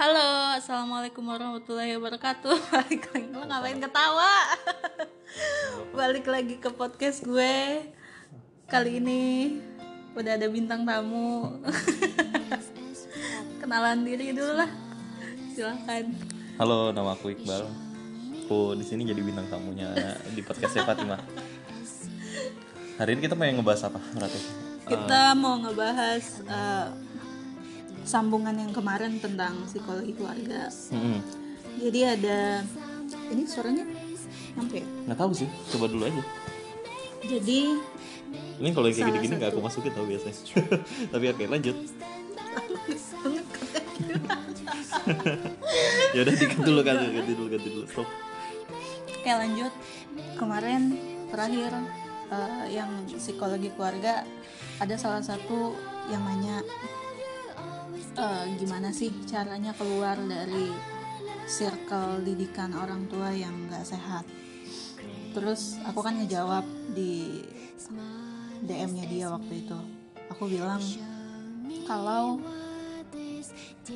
Halo, assalamualaikum warahmatullahi wabarakatuh. Balik lagi, lo ngapain ketawa? Balik lagi ke podcast gue. Kali ini udah ada bintang tamu. Kenalan diri dulu lah. Silahkan. Halo, nama aku Iqbal. Aku di sini jadi bintang tamunya di podcastnya Fatimah. Hari ini kita mau ngebahas apa berarti? Kita mau ngebahas eh, sambungan yang kemarin tentang psikologi keluarga. Mm-mm. Jadi ada ini suaranya nyampe ya? Nggak tahu sih, coba dulu aja. Jadi Ini kalau kayak gini-gini nggak aku masukin tau biasanya. Tapi oke lanjut. ya udah diganti dulu ganti, ganti dulu ganti dulu stop. Oke lanjut kemarin terakhir eh, yang psikologi keluarga ada salah satu yang nanya eh, gimana sih caranya keluar dari circle didikan orang tua yang nggak sehat. Terus aku kan ngejawab di DM-nya dia waktu itu. Aku bilang kalau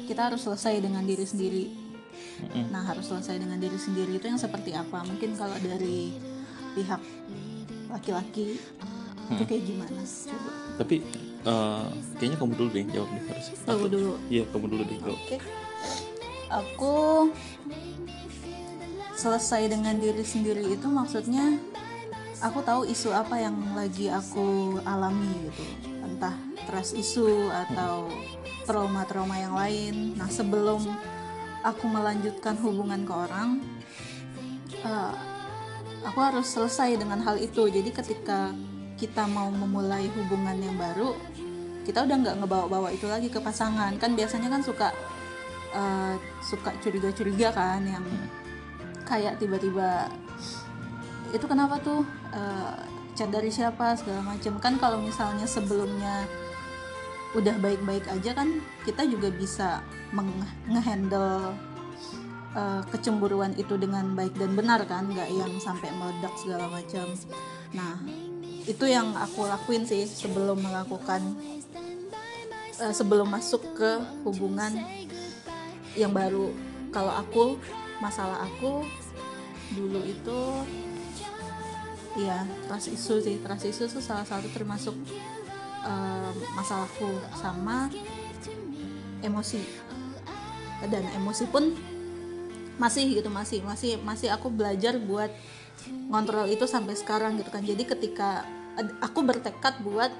kita harus selesai dengan diri sendiri. Nah, harus selesai dengan diri sendiri itu yang seperti apa? Mungkin kalau dari pihak laki-laki itu kayak gimana? Coba. Tapi eh, kayaknya kamu dulu deh yang jawab deh harus. Aku dulu. Iya kamu dulu deh. Oke. Aku selesai dengan diri sendiri itu maksudnya aku tahu isu apa yang lagi aku alami gitu. Entah trust isu atau trauma-trauma yang lain. Nah, sebelum aku melanjutkan hubungan ke orang eh, aku harus selesai dengan hal itu jadi ketika kita mau memulai hubungan yang baru kita udah nggak ngebawa-bawa itu lagi ke pasangan. Kan biasanya kan suka eh, suka curiga-curiga kan yang kayak tiba-tiba itu kenapa tuh? Eh, chat dari siapa segala macam kan kalau misalnya sebelumnya udah baik-baik aja kan kita juga bisa meng- ngehandle uh, kecemburuan itu dengan baik dan benar kan. Nggak yang sampai meledak segala macam nah itu yang aku lakuin sih sebelum melakukan uh, sebelum masuk ke hubungan yang baru. Kalau aku masalah aku dulu itu ya trust issue sih. Trust issue itu salah satu termasuk um, masalahku sama emosi. Dan emosi pun masih gitu masih masih masih aku belajar buat ngontrol itu sampai sekarang gitu kan. Jadi ketika aku bertekad buat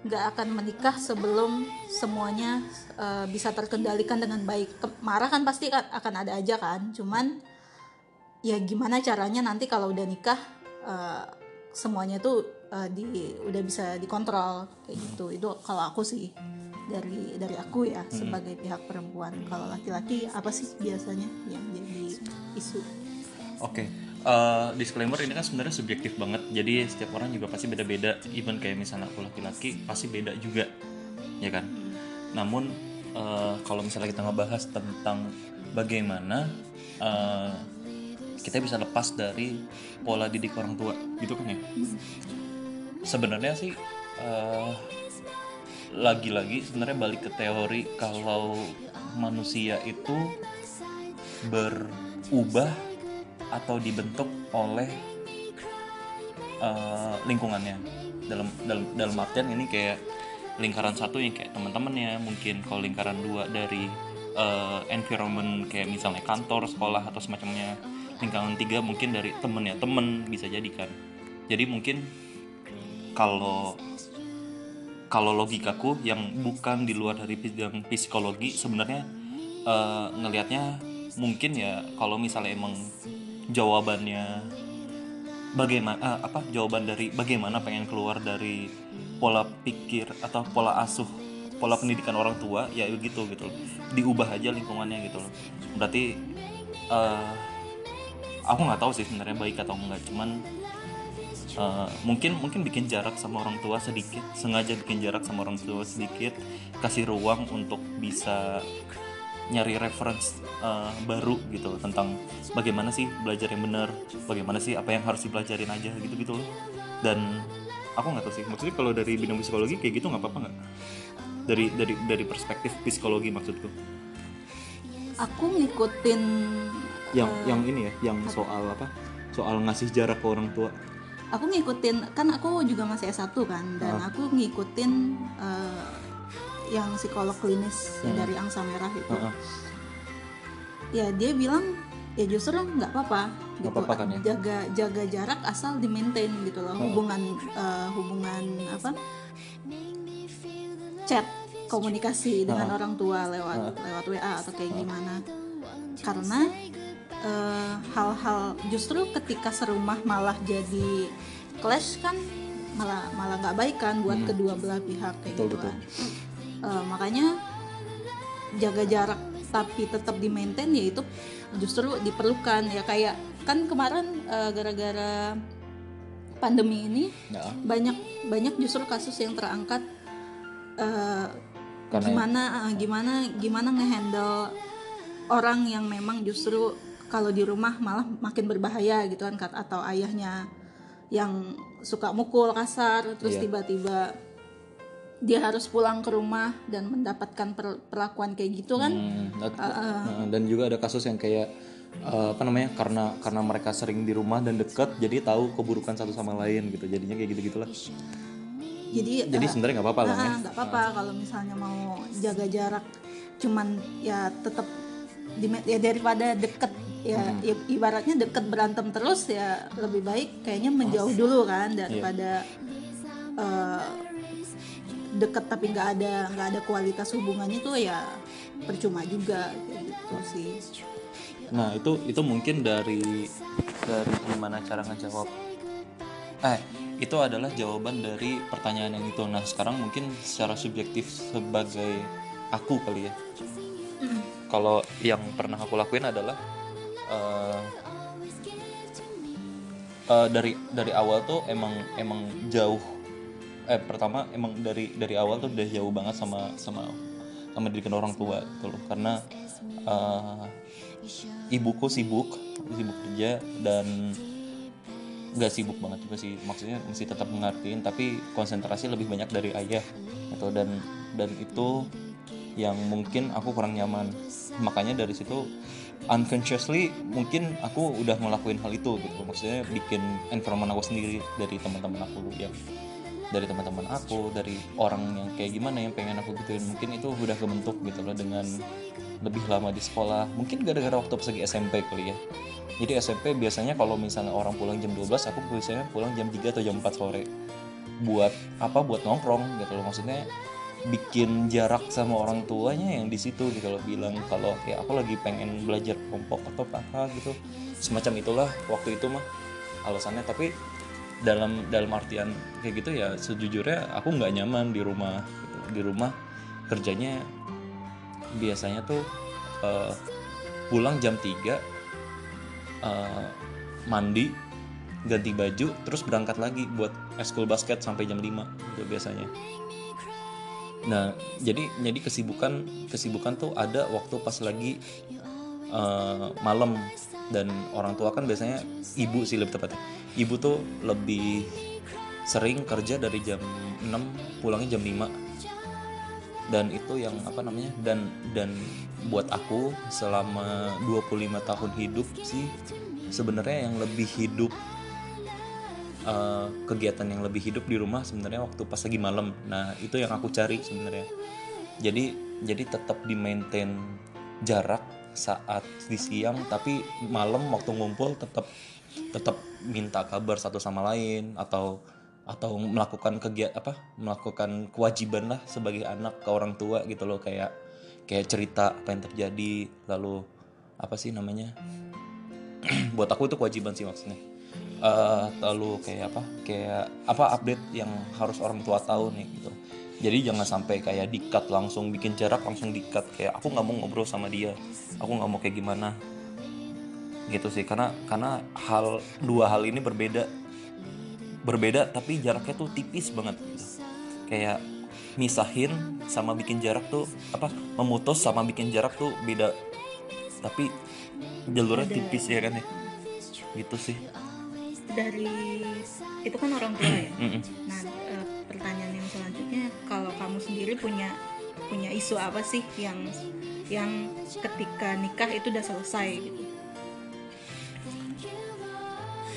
nggak akan menikah sebelum semuanya uh, bisa terkendalikan dengan baik. Marah kan pasti ka- akan ada aja kan. Cuman ya gimana caranya nanti kalau udah nikah uh, semuanya tuh uh, di udah bisa dikontrol. Kayak gitu. Itu kalau aku sih dari dari aku ya sebagai pihak perempuan. Kalau laki-laki apa sih biasanya yang jadi isu? Oke, eh, disclaimer ini kan sebenarnya subjektif banget. Jadi setiap orang juga pasti beda-beda. Even kayak misalnya aku laki-laki pasti beda juga, ya kan. Namun eh, kalau misalnya kita ngebahas tentang bagaimana eh, kita bisa lepas dari pola didik orang tua, gitu kan ya. Sebenarnya sih eh, lagi-lagi sebenarnya balik ke teori kalau manusia itu berubah atau dibentuk oleh eh, lingkungannya. Dalam dalam dalam artian ini kayak lingkaran satu yang kayak teman-temannya mungkin kalau lingkaran dua dari eh, environment kayak misalnya kantor sekolah atau semacamnya. Lingkaran tiga mungkin dari temennya temen bisa jadi kan. Jadi mungkin kalau kalau logikaku yang bukan di luar dari bidang psikologi sebenarnya eh, ngelihatnya mungkin ya kalau misalnya emang jawabannya bagaimana eh, apa jawaban dari bagaimana pengen keluar dari pola pikir atau pola asuh pola pendidikan orang tua ya gitu gitu loh. diubah aja lingkungannya gitu loh berarti eh, aku nggak tahu sih sebenarnya baik atau enggak cuman eh, mungkin mungkin bikin jarak sama orang tua sedikit sengaja bikin jarak sama orang tua sedikit kasih ruang untuk bisa nyari reference eh, baru gitu tentang bagaimana sih belajar yang benar bagaimana sih apa yang harus dipelajarin aja gitu gitu loh. Dan aku nggak tahu sih maksudnya kalau dari bidang psikologi kayak gitu nggak apa-apa nggak? Dari dari dari perspektif psikologi maksudku. Aku ngikutin yang eh, yang ini ya yang soal apa? Soal ngasih jarak ke orang tua. Aku ngikutin kan aku juga masih S1 kan dan Ah. aku ngikutin eh, yang psikolog klinis Hmm. dari Angsa Merah itu. Heeh. Ya dia bilang ya justru nggak apa-apa gitu. apa-apa kan ya? Jaga jaga jarak asal di maintain gitu loh Hmm. hubungan eh, hubungan apa? chat komunikasi dengan Ah. orang tua lewat lewat WA atau kayak gimana. Karena eh, hal-hal justru ketika serumah malah jadi clash kan malah malah nggak baik kan buat kedua belah pihak kayak Hmm. Betul, gitu betul. kan. Eh, makanya jaga jarak tapi tetap di maintain ya itu justru diperlukan ya. Kayak kan kemarin eh, gara-gara pandemi ini Ya, banyak banyak justru kasus yang terangkat eh, Karena gimana eh, gimana gimana ngehandle orang yang memang justru kalau di rumah malah makin berbahaya gitu kan atau ayahnya yang suka mukul kasar terus Iya. tiba-tiba dia harus pulang ke rumah dan mendapatkan per- perlakuan kayak gitu kan? Hmm, dat- Nah, dan juga ada kasus yang kayak eh, apa namanya karena karena mereka sering di rumah dan dekat jadi tahu keburukan satu sama lain gitu. Jadinya kayak gitu gitulah jadi jadi eh, sebenarnya nggak apa-apa lah ya. Nah, nggak apa-apa kalau misalnya mau jaga jarak cuman ya tetap ya daripada deket ya i- ibaratnya deket berantem terus ya lebih baik kayaknya menjauh dulu kan daripada eh, deket tapi nggak ada nggak ada kualitas hubungannya tuh ya percuma juga kayak gitu sih Nah itu itu mungkin dari dari gimana cara ngejawab. Eh itu adalah jawaban dari pertanyaan yang itu. Nah sekarang mungkin secara subjektif sebagai aku kali ya. Kalau yang pernah aku lakuin adalah eh, eh, dari dari awal tuh emang emang jauh. Eh pertama emang dari dari awal tuh udah jauh banget sama sama sama didikan orang tua gitu loh. Karena eh, ibuku sibuk sibuk kerja dan nggak sibuk banget juga sih. Maksudnya mesti tetap mengertiin tapi konsentrasi lebih banyak dari ayah gitu. Dan dan itu yang mungkin aku kurang nyaman. Makanya dari situ unconsciously mungkin aku udah ngelakuin hal itu gitu. Maksudnya bikin environment aku sendiri dari teman-teman aku yang dari teman-teman aku dari orang yang kayak gimana yang pengen aku gituin. Mungkin itu udah kebentuk gitu loh dengan lebih lama di sekolah. Mungkin gara-gara waktu pas SMP kali ya. Jadi SMP biasanya kalau misalnya orang pulang jam 12 aku biasanya pulang jam 3 atau jam 4 sore. Buat apa? Buat nongkrong gitu loh. Maksudnya bikin jarak sama orang tuanya yang di situ gitu loh. Bilang kalau ya aku lagi pengen belajar kelompok atau apa gitu. Semacam itulah waktu itu mah alasannya. Tapi dalam dalam artian kayak gitu ya sejujurnya aku nggak nyaman di rumah gitu. di rumah kerjanya biasanya tuh eh, pulang jam 3 eh, mandi ganti baju terus berangkat lagi buat eskul basket sampai jam 5 gitu biasanya. Nah jadi jadi kesibukan kesibukan tuh ada waktu pas lagi eh, malam. Dan orang tua kan biasanya ibu sih lebih tepatnya ibu tuh lebih sering kerja dari jam 6 pulangnya jam 5 dan itu yang apa namanya dan dan buat aku selama 25 tahun hidup sih sebenarnya yang lebih hidup eh, kegiatan yang lebih hidup di rumah sebenarnya waktu pas lagi malam. Nah itu yang aku cari sebenarnya. Jadi jadi tetap di maintain jarak saat di siang tapi malam waktu ngumpul tetap tetap minta kabar satu sama lain atau atau melakukan kegiatan apa melakukan kewajiban lah sebagai anak ke orang tua gitu loh. Kayak kayak cerita apa yang terjadi lalu apa sih namanya? Buat aku itu kewajiban sih maksudnya. Eh, lalu kayak apa kayak apa update yang harus orang tua tahu nih gitu. Jadi jangan sampai kayak dikat langsung bikin jarak langsung dikat kayak aku nggak mau ngobrol sama dia aku nggak mau kayak gimana gitu sih. Karena karena hal dua hal ini berbeda. Berbeda tapi jaraknya tuh tipis banget. Gitu. kayak misahin sama bikin jarak tuh apa memutus sama bikin jarak tuh beda. Tapi jalurnya tipis ya kan ya? Gitu sih. Dari itu kan orang tua ya. Nah, eh, pertanyaan yang selanjutnya, kalau kamu sendiri punya punya isu apa sih yang yang ketika nikah itu udah selesai gitu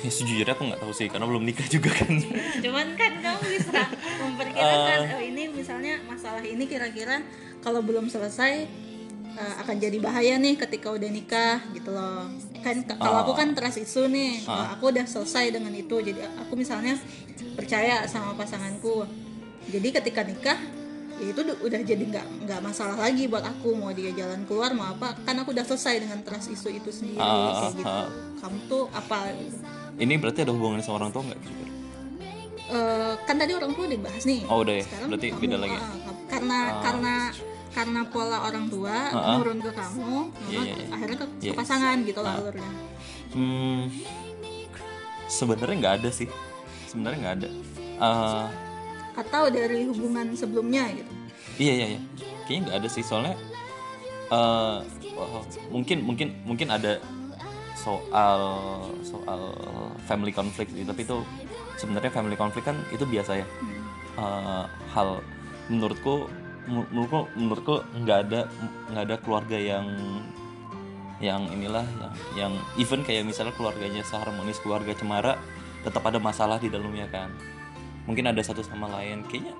ya sejujurnya aku nggak tahu sih karena belum nikah juga kan. Cuman kan kamu bisa memperkirakan oh ini misalnya masalah ini kira-kira kalau belum selesai uh, akan jadi bahaya nih ketika udah nikah gitu loh. Kan k- kalau aku kan trust isu nih oh, aku udah selesai dengan itu jadi aku misalnya percaya sama pasanganku. Jadi ketika nikah ya itu udah- jadi nggak nggak masalah lagi buat aku mau dia jalan keluar mau apa. Kan aku udah selesai dengan trust isu itu sendiri Ah, kayak gitu. kamu tuh apa. Ini berarti ada hubungannya sama orang tua nggak kira-kira? Eh, kan tadi orang tua udah dibahas nih. Oh, udah ya? Sekarang Berarti kamu, beda lagi. ah, karena karena karena pola orang tua Ah, ah. nurun ke kamu, Iya, iya, iya. akhirnya ke, ke Iya. pasangan gitu lah Ah. alurnya. Hmm, sebenarnya nggak ada sih. Sebenarnya nggak ada. Eh, Atau dari hubungan sebelumnya gitu. iya iya iya. Kayaknya nggak ada sih soalnya. eh oh, mungkin mungkin mungkin ada soal soal family conflict gitu, tapi itu sebenarnya family conflict kan itu biasa ya. Eh, hal menurutku menurutku menurutku nggak ada nggak ada keluarga yang yang inilah yang yang even kayak misalnya keluarganya seharmonis keluarga cemara tetap ada masalah di dalamnya kan. Mungkin ada satu sama lain. Kayaknya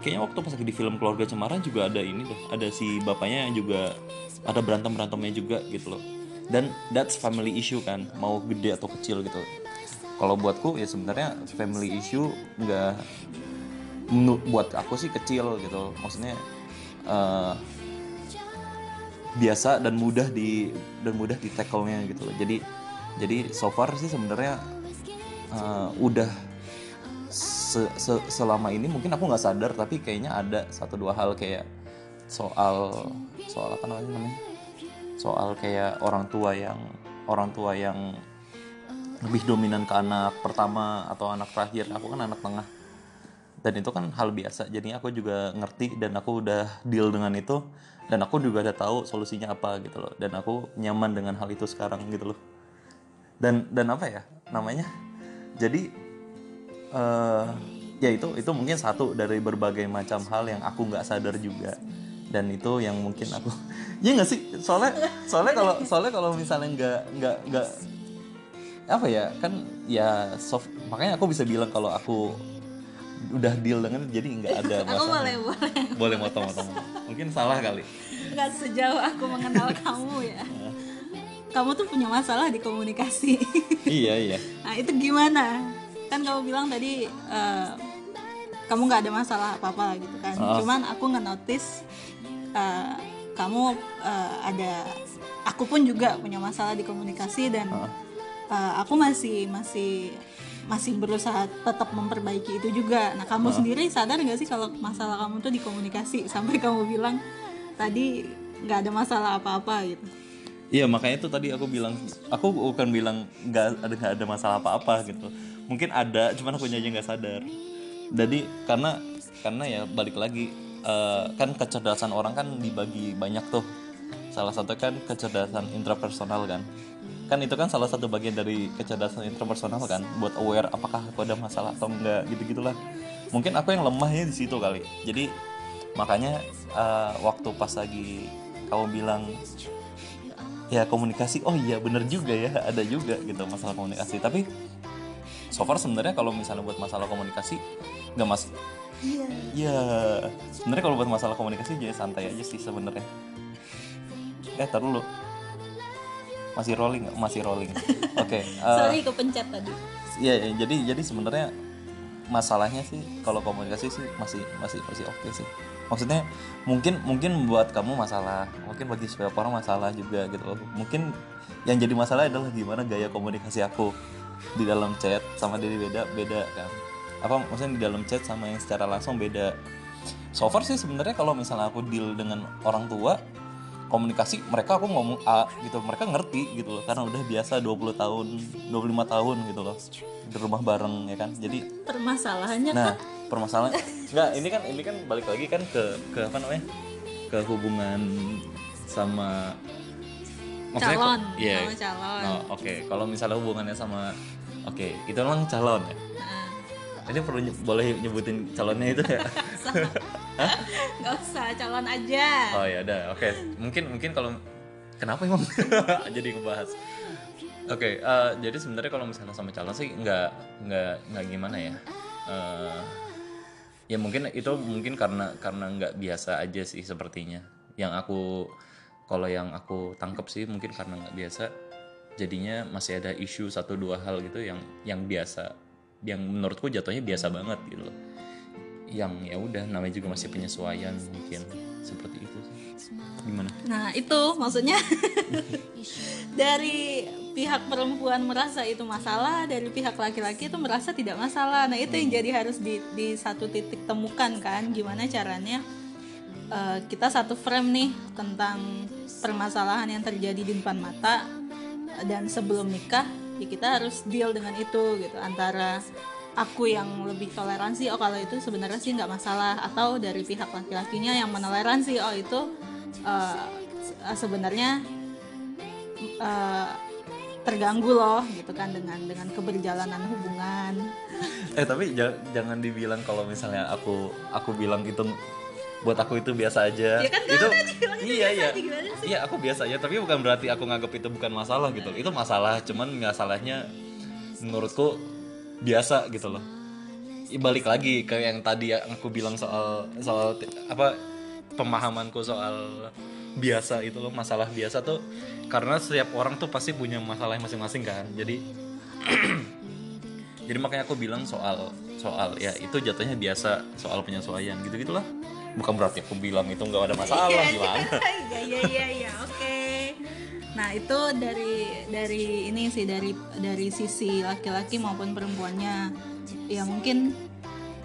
kayaknya waktu pas lagi di film keluarga cemara juga ada ini deh. Ada si bapaknya juga ada berantem berantemnya juga gitu loh dan that's family issue kan mau gede atau kecil gitu. Kalau buatku ya sebenarnya family issue nggak buat aku sih kecil gitu. Maksudnya eh, biasa dan mudah di dan mudah di tackle-nya gitu. Jadi jadi so far sih sebenarnya eh, udah se- se- selama ini mungkin aku nggak sadar tapi kayaknya ada satu dua hal kayak soal soal apa namanya soal kayak orang tua yang orang tua yang lebih dominan ke anak pertama atau anak terakhir. Aku kan anak tengah. Dan itu kan hal biasa. Jadinya aku juga ngerti dan aku udah deal dengan itu. Dan aku juga udah tahu solusinya apa gitu loh. Dan aku nyaman dengan hal itu sekarang gitu loh. Dan dan apa ya namanya? Jadi eh ya itu itu mungkin satu dari berbagai macam hal yang aku nggak sadar juga dan itu yang mungkin aku ya nggak sih soalnya soalnya kalau soalnya kalau misalnya nggak nggak nggak apa ya kan ya soft makanya aku bisa bilang kalau aku udah deal dengan jadi nggak ada Aku masalah boleh boleh boleh motong-motong mungkin salah kali nggak sejauh aku mengenal kamu ya. Kamu tuh punya masalah di komunikasi. iya iya Nah itu gimana? Kan kamu bilang tadi eh, kamu nggak ada masalah apa-apa gitu kan. Ah. Cuman aku nge-notice eh, kamu eh, ada, aku pun juga punya masalah di komunikasi dan Ah. eh, aku masih masih masih berusaha tetap memperbaiki itu juga. Nah kamu sendiri sadar nggak sih kalau masalah kamu tuh di komunikasi sampai kamu bilang tadi nggak ada masalah apa-apa gitu. Iya makanya itu tadi aku bilang aku bukan bilang nggak ada nggak ada masalah apa-apa gitu mungkin ada cuman aku aja nggak sadar jadi karena karena ya balik lagi eh, kan kecerdasan orang kan dibagi banyak tuh. Salah satu kan kecerdasan intrapersonal kan. Kan itu kan salah satu bagian dari kecerdasan intrapersonal kan buat aware apakah aku ada masalah atau enggak gitu gitulah mungkin aku yang lemahnya di situ kali. Jadi makanya eh, waktu pas lagi kamu bilang ya komunikasi. Oh iya bener juga ya ada juga gitu masalah komunikasi. Tapi so far sebenarnya kalau misalnya buat masalah komunikasi nggak mas Iya. ya sebenarnya kalau buat masalah komunikasi jadi santai aja sih sebenarnya eh tar dulu masih rolling nggak? masih rolling oke eh, Sorry kepencet tadi. Iya, iya, jadi jadi sebenarnya masalahnya sih kalau komunikasi sih masih masih masih oke sih. Maksudnya mungkin mungkin buat kamu masalah, mungkin bagi beberapa orang masalah juga gitu loh. Mungkin yang jadi masalah adalah gimana gaya komunikasi aku di dalam chat sama dari beda beda kan. Apa maksudnya di dalam chat sama yang secara langsung beda. So far sih sebenarnya kalau misalnya aku deal dengan orang tua komunikasi mereka aku ngomong A gitu mereka ngerti gitu loh. Karena udah biasa 20 tahun 25 tahun gitu loh di rumah bareng ya kan? Jadi Permasalahannya nah permasalahan nggak ini kan ini kan balik lagi kan ke ke apa namanya? Ke hubungan sama maksudnya calon, iya. sama calon. Oh, oke. Kalau misalnya hubungannya sama oke itu memang calon ya Ini perlu nye- boleh nyebutin calonnya itu ya? Nggak usah calon aja. Oh ya udah oke. Mungkin mungkin kalau kenapa emang? Jadi ngebahas. Oke eh, jadi sebenarnya kalau misalnya sama calon sih nggak nggak nggak gimana ya? Eh, ya mungkin itu mungkin karena karena nggak biasa aja sih sepertinya. Yang aku kalau yang aku tangkep sih mungkin karena nggak biasa jadinya masih ada isu satu dua hal gitu yang yang biasa yang menurutku jatuhnya biasa banget gitu loh. Yang ya udah namanya juga masih penyesuaian mungkin. Seperti itu sih. Gimana? Nah itu maksudnya. Dari pihak perempuan merasa itu masalah, dari pihak laki-laki itu merasa tidak masalah. Nah itu yang jadi harus di, di satu titik temukan kan, gimana caranya eh, kita satu frame nih tentang permasalahan yang terjadi di depan mata dan sebelum nikah ya kita harus deal dengan itu gitu. Antara aku yang lebih toleransi oh kalau itu sebenarnya sih nggak masalah. Atau dari pihak laki-lakinya yang menoleransi oh itu se- sebenarnya eh, terganggu loh gitu kan dengan dengan keberjalanan hubungan. Eh tapi ja- jangan dibilang kalau misalnya aku aku bilang itu buat aku itu biasa aja. Ya kan itu tadi iya iya. iya aku biasa aja. Tapi bukan berarti aku nganggap itu bukan masalah gitu. Itu masalah cuman masalahnya menurutku biasa gitu loh. I- balik lagi ke yang tadi yang aku bilang soal soal apa pemahamanku soal biasa itu loh masalah biasa tuh. Karena setiap orang tuh pasti punya masalah masing-masing kan. Jadi jadi makanya aku bilang soal soal ya itu jatuhnya biasa soal penyesuaian gitu gitulah bukan berarti aku bilang itu nggak ada masalah gimana? Iya iya iya iya oke. Nah itu dari dari ini sih dari dari sisi laki-laki maupun perempuannya. Ya mungkin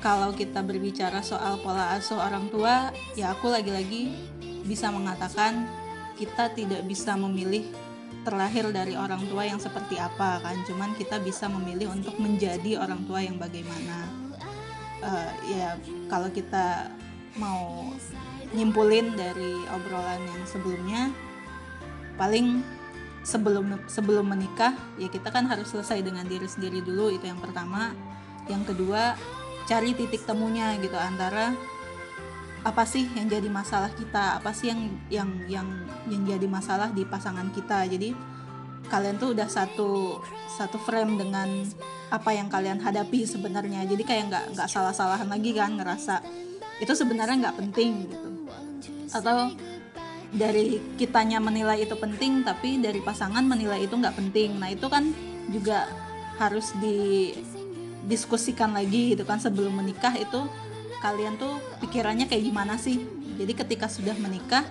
kalau kita berbicara soal pola asuh orang tua ya aku lagi-lagi bisa mengatakan kita tidak bisa memilih terlahir dari orang tua yang seperti apa kan? Cuman kita bisa memilih untuk menjadi orang tua yang bagaimana. Eh, ya kalau kita mau nyimpulin dari obrolan yang sebelumnya paling sebelum sebelum menikah ya kita kan harus selesai dengan diri sendiri dulu itu yang pertama. Yang kedua cari titik temunya gitu antara apa sih yang jadi masalah kita apa sih yang yang yang yang jadi masalah di pasangan kita. Jadi kalian tuh udah satu satu frame dengan apa yang kalian hadapi sebenarnya. Jadi kayak nggak nggak salah-salahan lagi kan ngerasa itu sebenarnya nggak penting gitu. Atau dari kitanya menilai itu penting tapi dari pasangan menilai itu nggak penting. Nah itu kan juga harus didiskusikan lagi gitu kan. Sebelum menikah itu kalian tuh pikirannya kayak gimana sih? Jadi ketika sudah menikah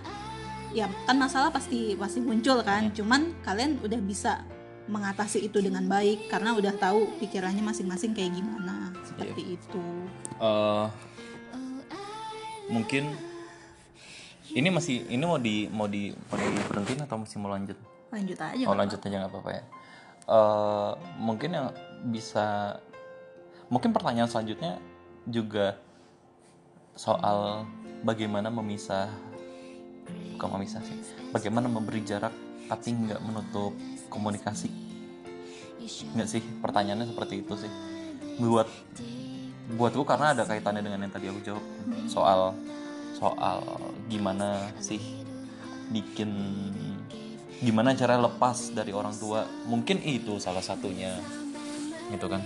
ya kan masalah pasti pasti muncul kan. Cuman kalian udah bisa mengatasi itu dengan baik karena udah tahu pikirannya masing-masing kayak gimana. Seperti itu. Eh, mungkin ini masih ini mau di mau di mau diberhentiin atau masih mau lanjut? Lanjut aja oh lanjut aja nggak apa-apa ya. Eh, mungkin yang bisa mungkin pertanyaan selanjutnya juga soal bagaimana memisah bukan memisah sih bagaimana memberi jarak tapi nggak menutup komunikasi. Nggak sih pertanyaannya seperti itu sih. Buat buatku karena ada kaitannya dengan yang tadi aku jawab. Soal soal gimana sih bikin gimana cara lepas dari orang tua. Mungkin itu salah satunya gitu kan?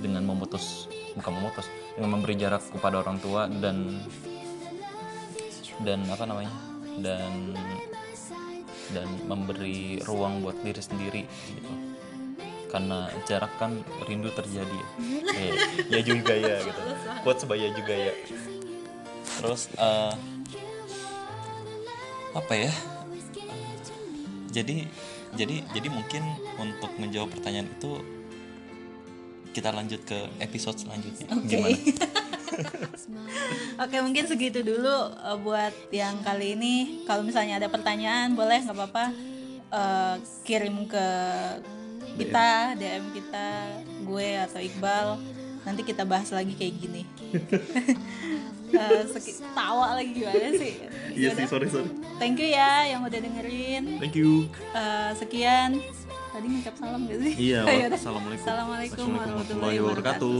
Dengan memutus bukan memutus dengan memberi jarak kepada orang tua dan dan apa namanya? Dan dan memberi ruang buat diri sendiri gitu karena jarak kan rindu terjadi. Ya ya, ya juga ya gitu. Buat sebaya juga ya. Terus eh, apa ya? Jadi jadi jadi mungkin untuk menjawab pertanyaan itu kita lanjut ke episode selanjutnya. Gimana? Oke mungkin segitu dulu eh, buat yang kali ini. Kalau misalnya ada pertanyaan boleh nggak apa-apa. Eh, kirim ke kita DM kita gue atau Iqbal. Nanti kita bahas lagi kayak gini. Eh, seki- tawa lagi gimana sih? iya sih sorry sorry Thank you ya yang udah dengerin. thank you Eh, sekian. Tadi ngucap salam gak sih? iya Yaudah. assalamualaikum Assalamualaikum warahmatullahi wabarakatuh